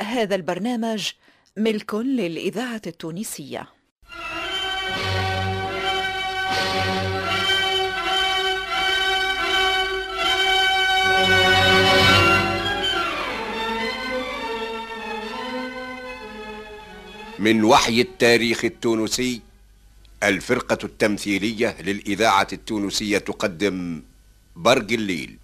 هذا البرنامج ملك للإذاعة التونسية. من وحي التاريخ التونسي الفرقة التمثيلية للإذاعة التونسية تقدم برق الليل.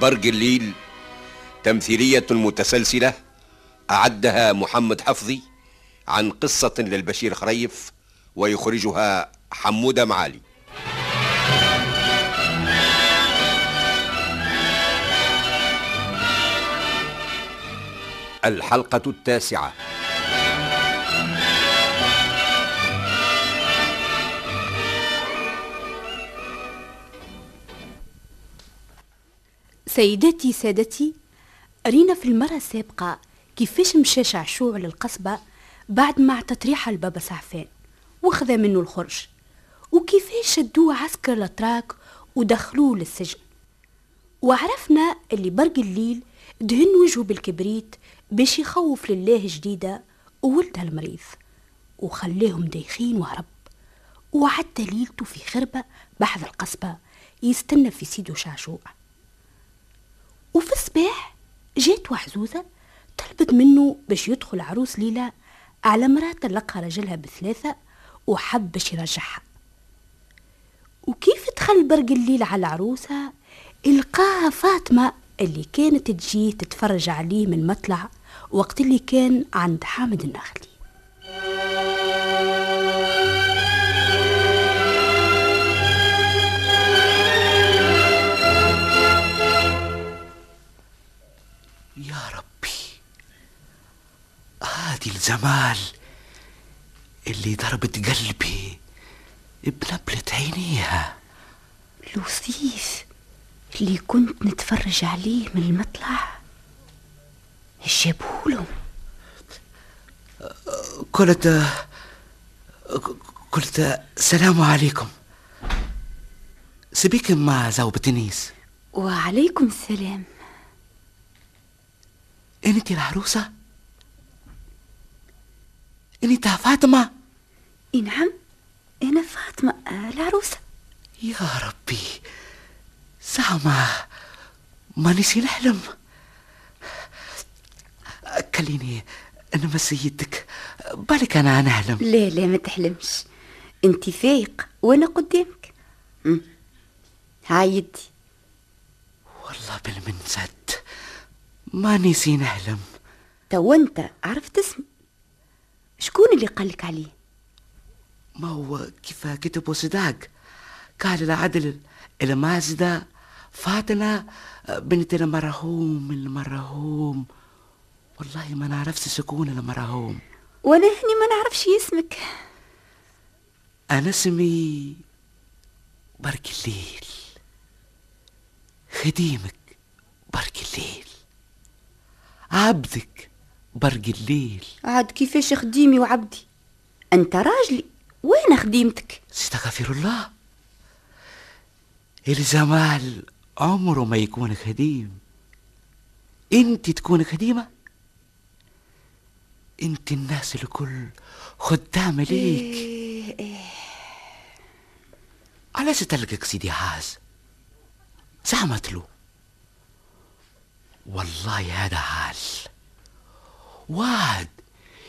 برق الليل تمثيلية متسلسلة أعدها محمد حفظي عن قصة للبشير خريف ويخرجها حمودة معالي. الحلقة التاسعة. سيداتي سادتي رينا في المرة السابقة كيفاش مشى شعشوع للقصبة بعد ما اعطت ريحة لبابا سعفان وخذا منه الخرج. وكيفاش شدوه عسكر الأتراك ودخلوه للسجن. وعرفنا اللي برق الليل دهن وجهه بالكبريت باش يخوف لله جديدة وولدها المريض. وخلاهم دايخين وهرب. وعدى ليلته في خربة بحذ القصبة يستنى في سيدو شعشوع وفي الصباح جات وحزوزة طلبت منه باش يدخل عروس ليلى على مرات طلقها رجلها بثلاثة وحب باش يرجعها. وكيف دخل برق الليل على العروسة القاها فاطمة اللي كانت تجيه تتفرج عليه من مطلع وقت اللي كان عند حامد النخلي. يا ربي. هادي الجمال اللي ضربت قلبي بنبلة عينيها. لوسيس اللي كنت نتفرج عليه من المطلع. جابهولهم قلت قلت السلام عليكم. سبيك مع زوب تنيس. وعليكم السلام. انت العروسة؟ انت فاطمة؟ إي نعم أنا فاطمة آه، العروسة. يا ربي زعما ما نسي نحلم. كليني نمس يدك بالك أنا نحلم. لا لا ما تحلمش. انت فايق وأنا قدامك. هاي يدي. والله بالمنزد. ما نسي نحلم تو أنت عرفت اسمي شكون اللي قالك عليه؟ ما هو كيف كتب صداق؟ قال العدل المازدة فاطمة بنت المرحوم المرحوم. والله ما نعرفش شكون المرحوم. وأنا هني ما نعرفش اسمك. أنا اسمي برك الليل. خديمك برك الليل. عبدك برك الليل. عاد كيفاش خديمي وعبدي؟ أنت راجلي وين خديمتك؟ استغفر الله الجمال عمره ما يكون خديم. إنت تكون خديمة؟ إنت الناس الكل خدامة ليك. إيه إيه. علاش تلقك سيدي حاز زعمت له. والله هذا حال. واحد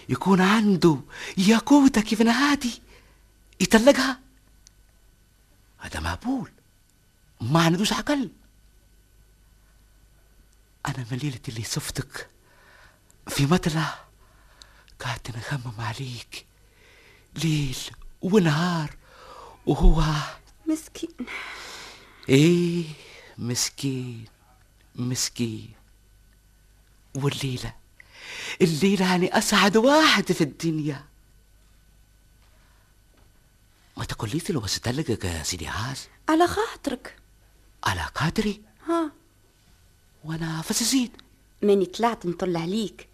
يكون عنده ياقوتة كيف نهادي يطلقها هذا مقبول ما عندوش عقل. أنا من ليلة اللي صفتك في مطلع قعدت نخمم عليك ليل ونهار وهو مسكين. إيه مسكين مسكين. والليلة. الليلة يعني أسعد واحد في الدنيا. ما تقوليش لو بستلقك يا سيدي عاز؟ على خاطرك. على قدري؟ ها. وأنا فسزين ماني طلعت نطل عليك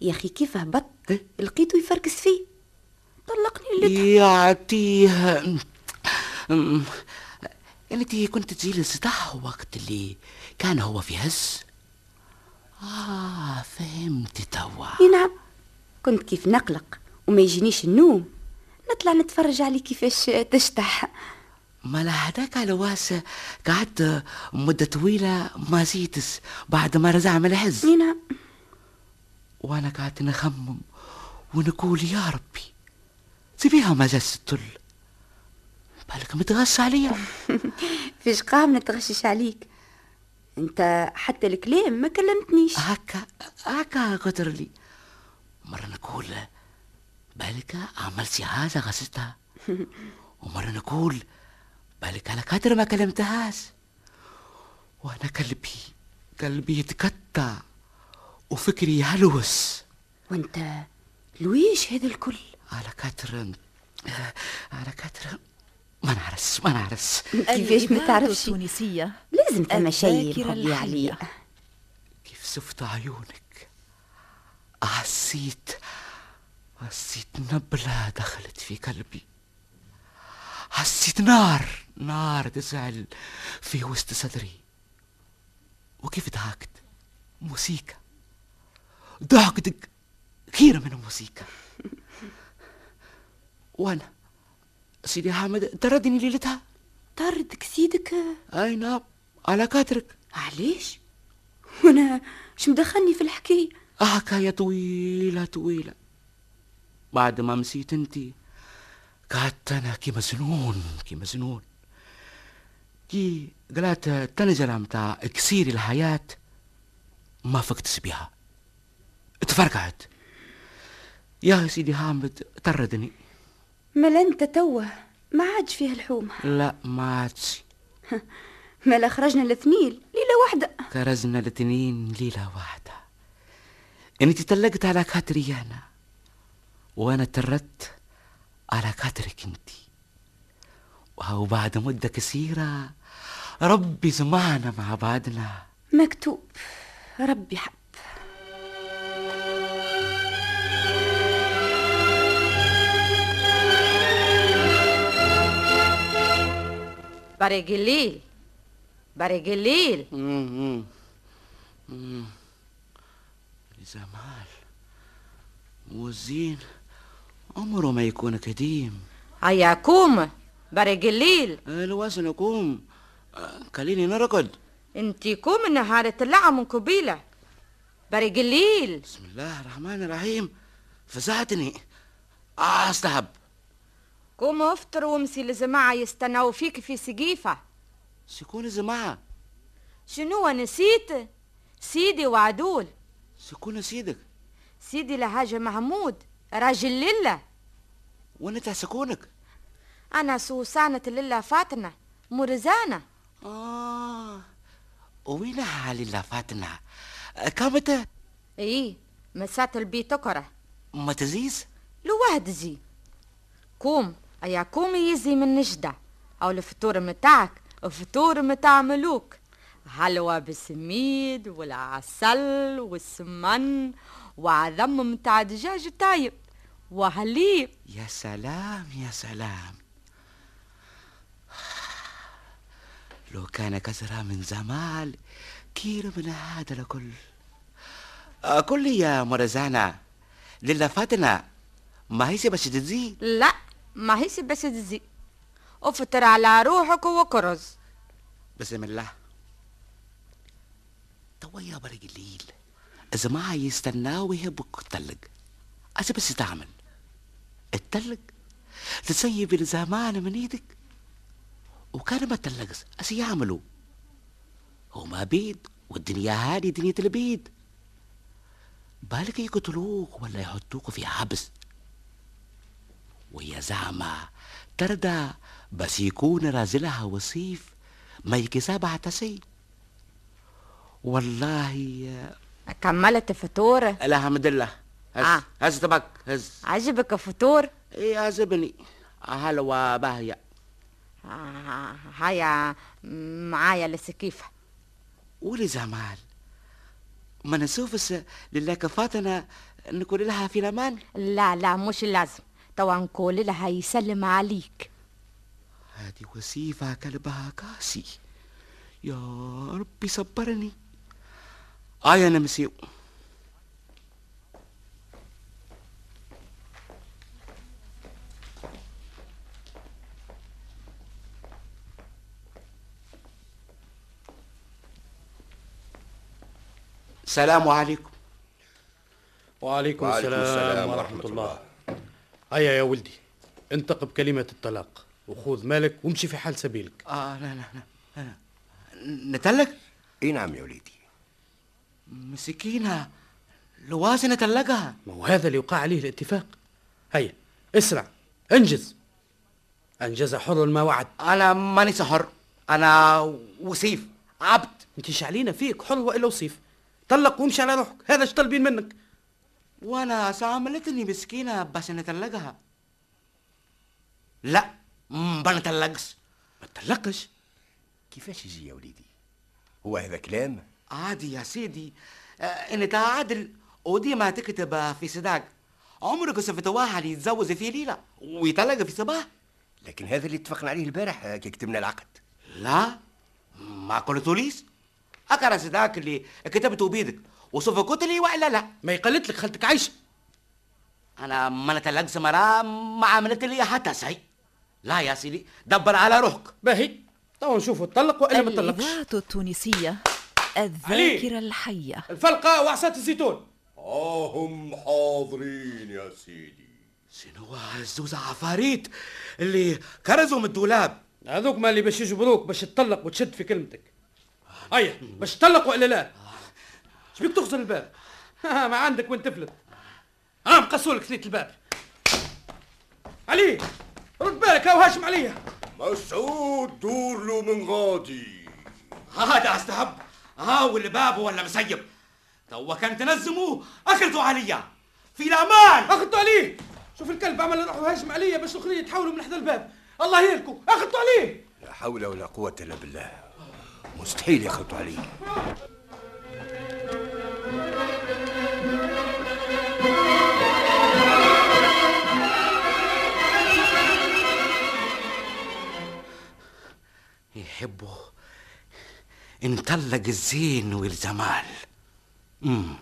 يا أخي كيف هبط إيه؟ لقيته يفركس فيه صدقني اللي يعطيها. أم، انت كنت تجي لصداع وقت اللي كان هو في هز؟ آه فهمت توا. نعم. كنت كيف نقلق وما يجينيش النوم. نطلع نتفرج عليه كيفاش تشتح ما لا هذاك على واس قعدت مدة طويلة ما زيتس بعد ما رجع من الحز نعم. وأنا قعدت نخمم ونقول يا ربي سيبيها ما جس التل. بالك متغش عليا؟ فيش قام نتغشش عليك. انت حتى الكلام ما كلمتنيش. هكا هكا قدر لي. مرة نقول بالك عملتي حاجة غشتها ومرة نقول بالك على قدر ما كلمتهاش؟ وأنا قلبي قلبي يتقطع وفكري يهلوس. وأنت لويش هذا الكل؟ على كتر على كتر ما نعرفش ما نعرفش. كيفاش ما تعرفش؟ التونسية لازم ثم شيء نحبي عليه. كيف شفت عيونك؟ حسيت حسيت نبلة دخلت في قلبي. حسيت نار نار تزعل في وسط صدري. وكيف ضحكت؟ موسيقى. ضحكت كثير من الموسيقى. وأنا سيدي حامد طردني ليلتها. طردك سيدك أي نعم على خاطرك. علاش وأنا شو مدخلني في الحكاية حكاية طويلة طويلة. بعد ما مسيت انتي قعدت أنا كي مجنون كي مجنون كي قلبت الطنجرة متاع اكسير الحياة ما فقتش بها اتفرقعت. يا سيدي حامد طردني. مال انت توه ما عادش فيه الحومه لا ما عادش. مال خرجنا الاثنين ليلة واحدة. كرزنا الاثنين ليلة واحدة. انت تلقت على خاطري أنا وأنا تردت على خاطرك أنت. وهو بعد مدة قصيرة ربي جمعنا مع بعضنا. مكتوب ربي حب مم. مم. جمال والزين عمره ما يكون قديم. هيا قوم برق الليل الوزن آه، خليني نرقد. انتي قوم نهار طلع من قبيلة. برق الليل بسم الله الرحمن الرحيم. فزعتني. آه استحب قوم افطر وامسي لجماعة يستناو فيك في سقيفة. سيكون الجماعة شنو نسيت؟ سيدي وعدول. سيكون سيدك. سيدي لهاجة محمود راجل لله وانت سكونك. أنا سوسانة لله فاتنة مرزانة. آه وين حال الله فاتنا كامت إيه مسات البيت تكره ما تزيز؟ لو واحد زي. قوم. أيا قوم يزي من نجدة؟ أو الفطور متاعك الفطور متاع ملوك. حلوى بالسميد والعسل والسمن وعظم متاع دجاج طايب وحليب يا سلام يا سلام. لو كان كسرها من زمان كير من هذا الكل. قل لي يا مرزانا لله فاتنا ما هي باش تزي لا ما هيش بس تزي أفطر على روحك وكرز. بسم الله. توا يا برق الليل. الجماعة يستناو ويهبك التلج أجي بس تعمل التلج تسيب الزمان من إيدك. وكان ما تلقز أش يعملوا. هما بيد والدنيا هذه دنيا البيد بالك يقتلوك ولا يحطوك في حبس ويا زعمة. تردى بس يكون رازلها وصيف ما يكسب عتسي والله كملت فطور. الحمد لله. هز آه. هز تبك هز. عجبك فطور إيه عجبني. حلوة باهية آه، هيا معايا لسكيفة. قولي زمال ما نشوفش لله كفاتنا نقول لها في الامان لا لا مش لازم. توا نقول لها يسلم عليك هذه وسيفة كلبها كاسي يا ربي صبرني آي أنا مسيو السلام عليكم وعليكم, وعليكم السلام, السلام ورحمة ورحمة الله. هيا يا ولدي انتقب كلمة الطلاق وخذ مالك وامشي في حال سبيلك. آه لا لا لا, لا. نتلق إي نعم يا وليدي. مسكينة لوازن نتلقها ما هو هذا اللي وقع عليه الاتفاق؟ هيا اسرع انجز. أنجز حر ما وعد. أنا ماني سحر أنا وسيف عبد. أنت شعلينا فيك؟ حر وإلا وصيف طلق وامشي على روحك هذا إيش طالبين منك؟ وأنا ساملتني مسكينة بس نتلقها. لا ما نتلقش. ما كيفاش يجي يا وليدي؟ هو هذا كلام؟ عادي يا سيدي. آه انت عادل وديما تكتب في صداق. عمرك شفت واحد يتزوج في ليلة ويطلق في صباح؟ لكن هذا اللي اتفقنا عليه البارح كي كتبنا العقد. لا ما قلتوليش. أقرأ صداق اللي كتبته بيدك. وشوف قلت لي ولا لا. ما يقلت لك خالتك عايشة. أنا ما نتلقش مرة ما عملت لي حتى شيء. لا يا سيدي دبر على روحك. باهي توا نشوفوا تطلق وإلا ما تطلقش. الإذاعة التونسية الذاكرة الحية. الفلقة وعصات الزيتون. هم حاضرين يا سيدي. شنو هالزوز عفاريت اللي كرزوا من الدولاب؟ هذوك ما اللي باش يجبروك باش تطلق وتشد في كلمتك. هيا باش تطلق وإلا لا. شبيك تغسل الباب؟ ما عندك وين تفلت. ها مقصولك ثنيت الباب. علي رد بالك هاو هاشم عليا. مسعود دور له من غادي. هذا استهب هاو الباب ولا مسيب. توا كان تنزموه اكلتوا عليا في الأمان. أخذتوا عليه شوف الكلب عمل يروح هاشم عليا باش الاخرين يتحولوا من حدا الباب. الله يهلكوا أخذتوا عليه لا حول ولا قوة إلا بالله. مستحيل يخلطوا عليه يحبوا نطلق الزين والجمال. امم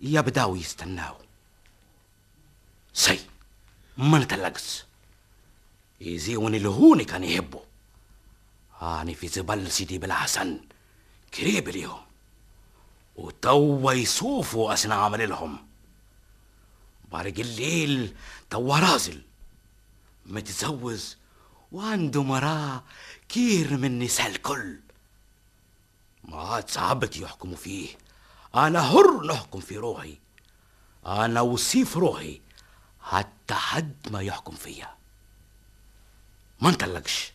يبداو يستناو. سي ما نطلقش يزيون الهوني كان يحبوا هاني في زبل سيدي بالحسن. قريب اليوم. وتوا يشوفوا أسنا عمل لهم بارق الليل توا رازل. متزوج وعنده مراه كير من نساء الكل. ما عاد صعبت يحكموا فيه. أنا حر نحكم في روحي. أنا وصيف روحي. حتى حد ما يحكم فيا. ما نطلقش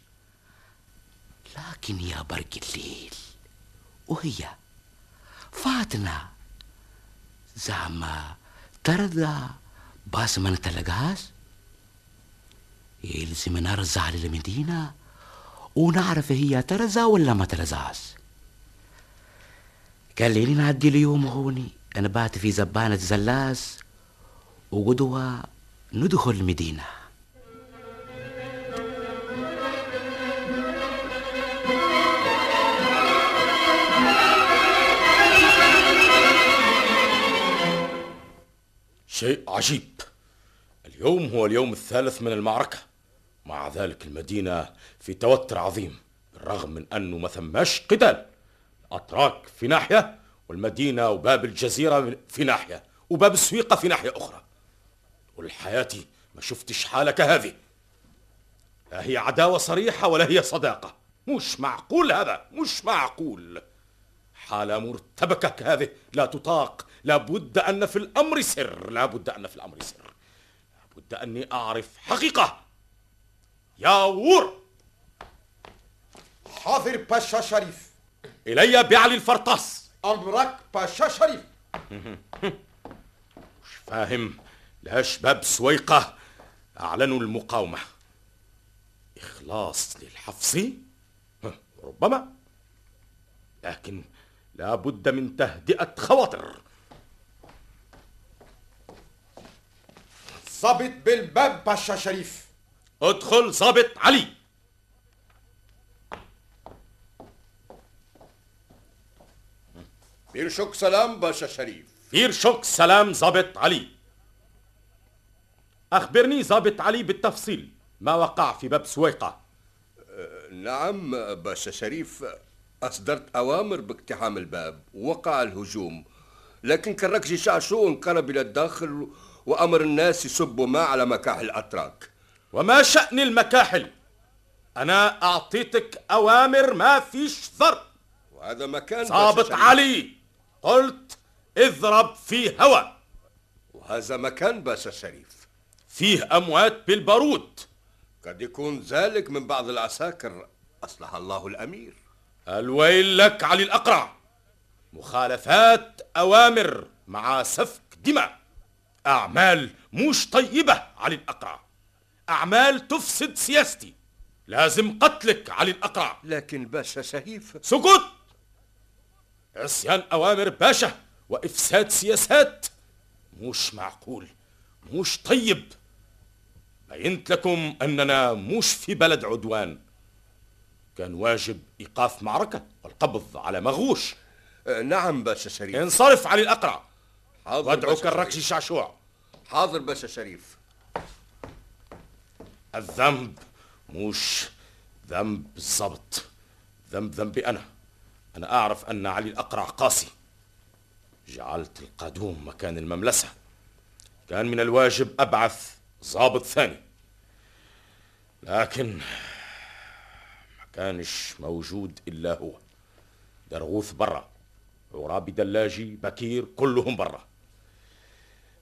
لكن يا برق الليل وهي فاتنا زعما ترضى بس ما نطلقهاش؟ يلزم نرجع للمدينة ونعرف هي ترزى ولا ما ترزاش. خليني نعدي اليوم هوني أنا بات في زبانة زلاس وقدوة ندخل المدينة. شيء عجيب. اليوم هو اليوم الثالث من المعركة. مع ذلك المدينة في توتر عظيم بالرغم من أنه ما ثماش قتال. أتراك في ناحية والمدينة وباب الجزيرة في ناحية وباب السويقة في ناحية أخرى. والحياتي ما شفتش حالة كهذه لا هي عداوة صريحة ولا هي صداقة. مش معقول هذا مش معقول. حالة مرتبكة كهذه لا تطاق. لابد أن في الأمر سر. لابد أن في الأمر سر. لابد أني أعرف حقيقة. يا ور! حاضر باشا شريف. إلي بعلي الفرطاس. أمرك باشا شريف. مش فاهم لاش باب سويقة أعلنوا المقاومة. إخلاص للحفصي ربما. لكن لابد من تهدئة خواطر. ضابط بالباب باشا شريف. ادخل ضابط علي. بيرشك سلام باشا شريف. يرشك سلام ضابط علي. أخبرني ضابط علي بالتفصيل ما وقع في باب سويقة. نعم باشا شريف أصدرت أوامر باقتحام الباب ووقع الهجوم لكن كركجي شعشو انقلب إلى الداخل وأمر الناس يصبوا ماء على مكاحل الأتراك. وما شأن المكاحل؟ أنا أعطيتك أوامر ما فيش ضرب وهذا مكان ضابط. علي. قلت اضرب في هوا. وهذا مكان باشا شريف. فيه أموات بالبارود. قد يكون ذلك من بعض العساكر أصلح الله الأمير. الويل لك علي الأقرع. مخالفات أوامر مع سفك دماء. أعمال مش طيبة علي الأقرع. أعمال تفسد سياستي. لازم قتلك علي الأقرع. لكن باشا شريف سكوت عصيان أوامر باشا وإفساد سياسات. مش معقول مش طيب. بينت لكم أننا مش في بلد عدوان. كان واجب إيقاف معركة والقبض على مغوش. آه، نعم باشا شريف. انصرف علي الأقرع. باشا الركشي. شعشوع حاضر باشا شريف. الذنب مش ذنب بالضبط. ذنب ذنبي أنا. أنا أعرف أن علي الأقرع قاسي. جعلت القادوم مكان المملسة. كان من الواجب أبعث ضابط ثاني. لكن ما كانش موجود إلا هو. درغوث برا. عرابي دلاجي بكير كلهم برا.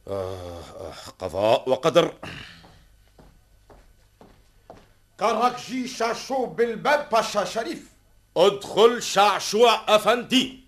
آه آه قضاء وقدر. كركجي شاشو بالباب باشا شريف. ادخل شعشوع أفندي.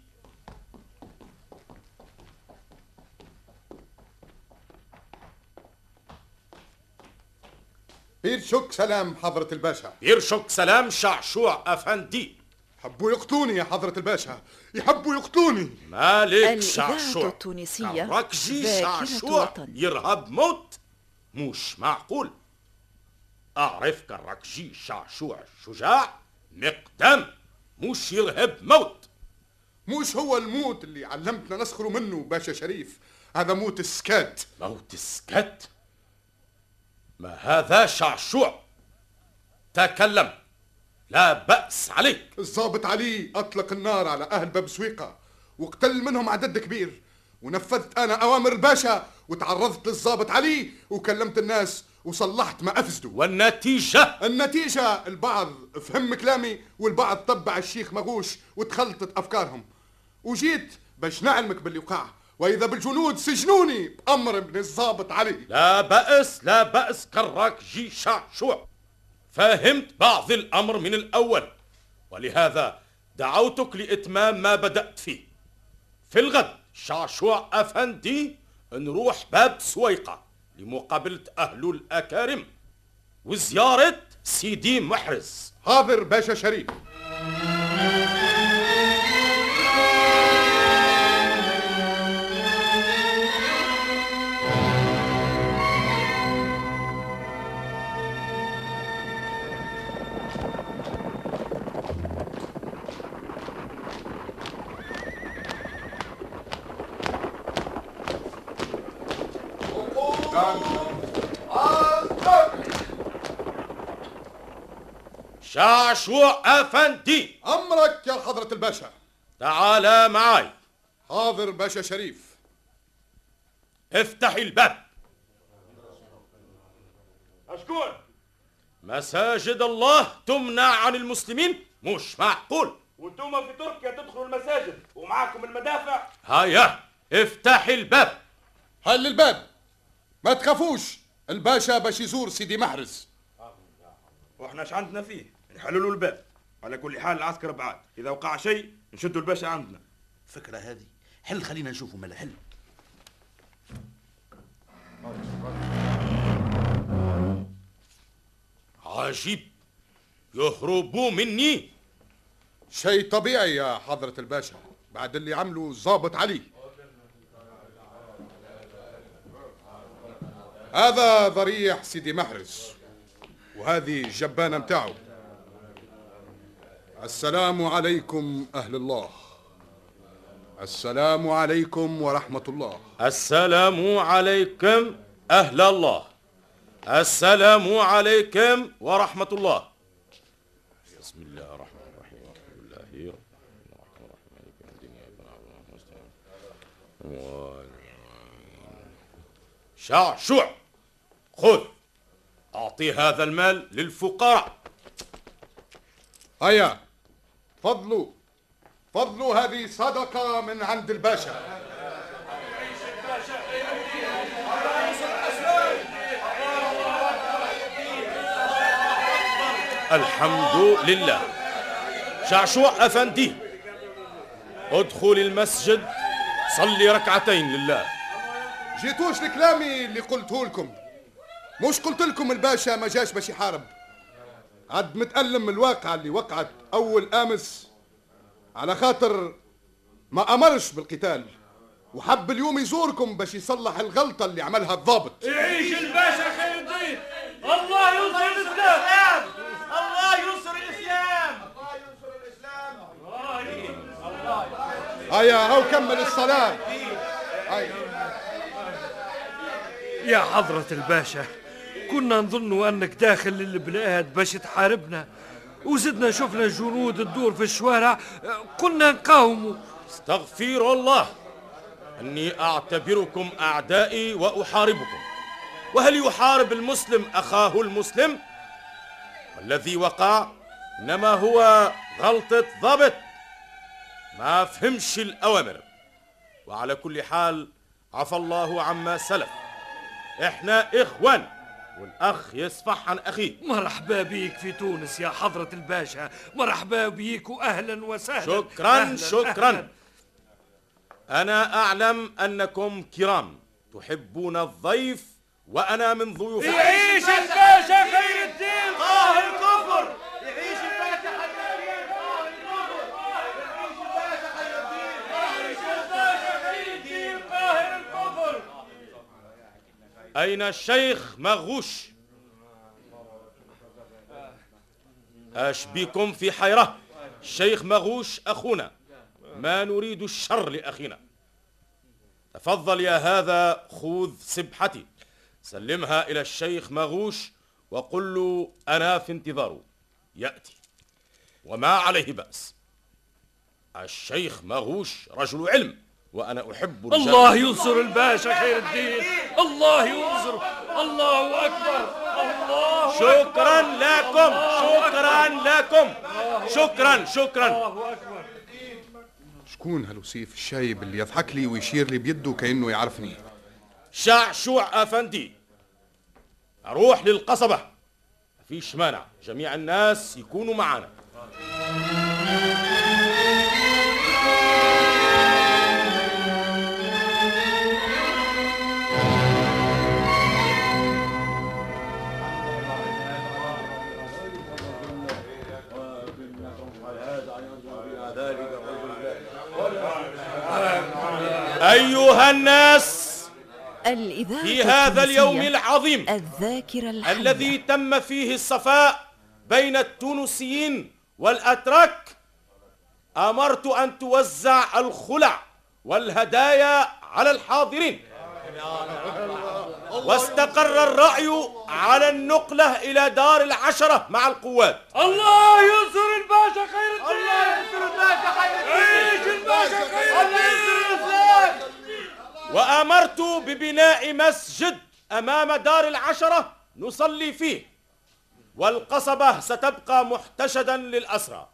بيرشك سلام حضرة الباشا. يرشك سلام شعشوع أفندي. حبوا يقتلوني يا حضرة الباشا. يحبوا يقتلوني مالك شعشوع. التونسية ذاكرة شعشوع. يرهب موت. مش معقول. أعرف كركجي شعشوع شجاع مقدام مش يرهب موت. مش هو الموت اللي علمتنا نسخروا منه باشا شريف. هذا موت السكات موت سكت ما هذا شعشوع تكلم. لا بأس عليك. الضابط علي أطلق النار على أهل باب سويقة. وقتل منهم عدد كبير. ونفذت أنا أوامر الباشا. وتعرضت للضابط علي. وكلمت الناس. وصلحت ما أفسدوا والنتيجة؟ النتيجة البعض فهم كلامي والبعض تبع الشيخ مغوش وتخلطت أفكارهم. وجيت باش نعلمك باللي وقع وإذا بالجنود سجنوني بأمر من الضابط علي. لا بأس لا بأس كراك جي شعشوع فهمت بعض الأمر من الأول ولهذا دعوتك لإتمام ما بدأت فيه. في الغد شعشوع أفندي نروح باب سويقة. لمقابلة أهل الأكارم وزيارة سيدي محرز. حاضر باشا شريف. شعشوع أفندي. أمرك يا حضرة الباشا. تعال معي حاضر باشا شريف. افتح الباب. أشكون مساجد الله تمنع عن المسلمين مش معقول. وأنتم في تركيا تدخلوا المساجد ومعاكم المدافع. هيا افتح الباب. هل الباب ما تخافوش. الباشا باش يزور سيدي محرز. وإحنا إيش عندنا فيه؟ نحلوا له الباب. على كل حال العسكر بعاد. إذا وقع شيء نشدوا الباشا عندنا. فكرة هذه. حل خلينا نشوفوا ملا حل. عجيب. يهربوا مني. شيء طبيعي يا حضرة الباشا. بعد اللي عمله الضابط علي. هذا ضريح سيدي محرز. وهذه الجبانة متاعه. السلام عليكم أهل الله. السلام عليكم ورحمة الله. السلام عليكم أهل الله. السلام عليكم ورحمة الله. بسم الله الرحمن الرحيم. الحمد لله رب العالمين. الرحمن الرحيم مالك يوم الدين إياك نعبد وإياك نستعين شعشع خذ. أعطي هذا المال للفقراء. هيا. فضلوا فضلوا هذه صدقة من عند الباشا. الحمد لله. شعشوع أفندي ادخل المسجد صلي ركعتين لله. جيتوش لكلامي اللي قلته لكم. مش قلت لكم الباشا ما جاش باش يحارب. عد متألم من الواقعة اللي وقعت أول أمس على خاطر ما أمرش بالقتال. وحب اليوم يزوركم باش يصلح الغلطة اللي عملها الضابط. يعيش الباشا خير الدين الله ينصر الإسلام. الله ينصر الإسلام. هيا هاو كمل الصلاة. هيا يا حضرة الباشا. كنا نظن أنك داخل للبلاد باش تحاربنا وزدنا شفنا جنود تدور في الشوارع كنا نقاوموا. استغفر الله أني أعتبركم أعدائي وأحاربكم. وهل يحارب المسلم أخاه المسلم؟ والذي وقع إنما هو غلطة ضابط. ما فهمش الأوامر. وعلى كل حال عفى الله عما سلف. إحنا إخوان. والأخ يصفح عن أخيه. مرحبا بيك في تونس يا حضرة الباشا. مرحبا بيك وأهلا وسهلا. شكرا أهلاً شكرا. أهلاً. أنا أعلم أنكم كرام تحبون الضيف وأنا من ضيوفكم يعيش الباشا خير الدين طه الكفر يعيش الباشا خير الدين طه الكفر يعيش الباشا خير الدين يعيش الباشا خير الدين طاهر الكفر أين الشيخ مغوش؟ أش بكم في حيرة. الشيخ مغوش أخونا. ما نريد الشر لأخينا. تفضل يا هذا خذ سبحتي. سلمها إلى الشيخ مغوش وقل له أنا في انتظاره يأتي. وما عليه بأس. الشيخ مغوش رجل علم. وأنا أحب رجال الله ينصر الباشا خير الدين. الله ينصر. الله أكبر. الله شكرا. لكم. شكرا. لكم. شكرا شكرا. الله أكبر. شكون هالوسيف الشايب اللي يضحك لي ويشير لي بيده كأنه يعرفني؟ شعشوع أفندي. أروح للقصبة. مفيش مانع. جميع الناس يكونوا معنا أيها الناس الإذاعة في هذا اليوم. العظيم الذاكرة الحية الذي تم فيه الصفاء بين التونسيين والأتراك أمرت أن توزع الخلع والهدايا على الحاضرين واستقر الرأي على النقلة إلى دار العشرة مع القوات. الله ينصر الباشا خير الدين. الله ينصر الباشا خير الدين. عيش الباشا خير الدين. وأمرت ببناء مسجد أمام دار العشرة نصلي فيه. والقصبة ستبقى محتشدا للأسرى.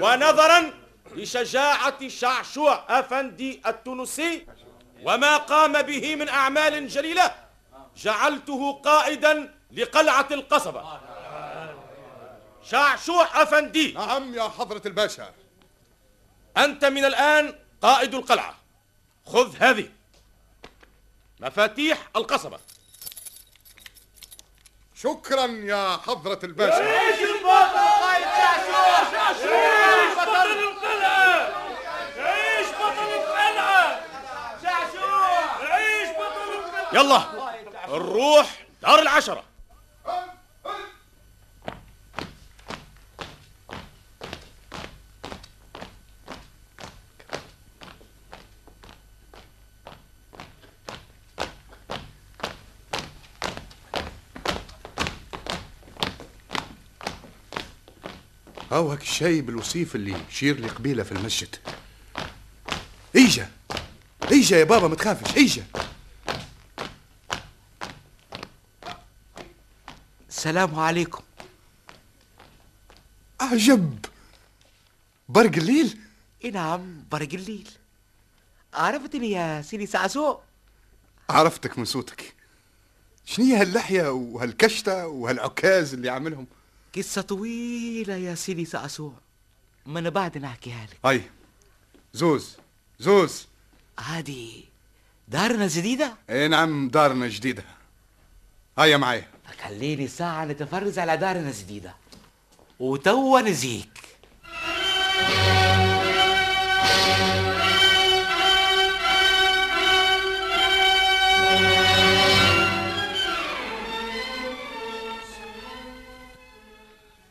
ونظرا لشجاعة شعشوع أفندي التونسي وما قام به من أعمال جليلة جعلته قائدا لقلعة القصبة. شعشوع أفندي. نعم يا حضرة الباشا. أنت من الآن قائد القلعة. خذ هذه. مفاتيح القصبة. شكرا يا حضرة الباشا. عيش البطل؟ قائد شعشوع! عيش بطل القلعة عيش بطل القلعة شعشوع عيش بطل القلعة يلا. نروح دار العشرة. هاو هاك الشايب الوصيف اللي يشير لي قبيله في المسجد. ايجا ايجا يا بابا ما تخافش. ايجا السلام عليكم. عجب برق الليل؟ إي نعم برق الليل. عرفتني يا سيدي سعسوع عرفتك من صوتك. شنو هي هاللحية وهالكشتة وهالعكاز اللي عاملهم؟ قصة طويلة يا سيدي سعسوع ما أنا بعد نحكيها لك. هاي زوز زوز. هادي دارنا جديدة؟ إي نعم دارنا جديدة. هيا معايا خليني ساعة نتفرج على دارنا جديدة وتوا نزيك.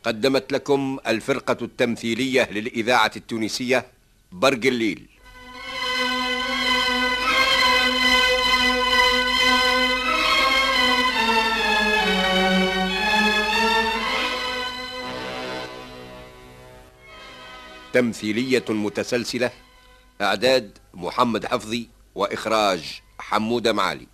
قدمت لكم الفرقة التمثيلية للإذاعة التونسية برق الليل. تمثيلية متسلسلة إعداد محمد حفظي وإخراج حمودة معالي.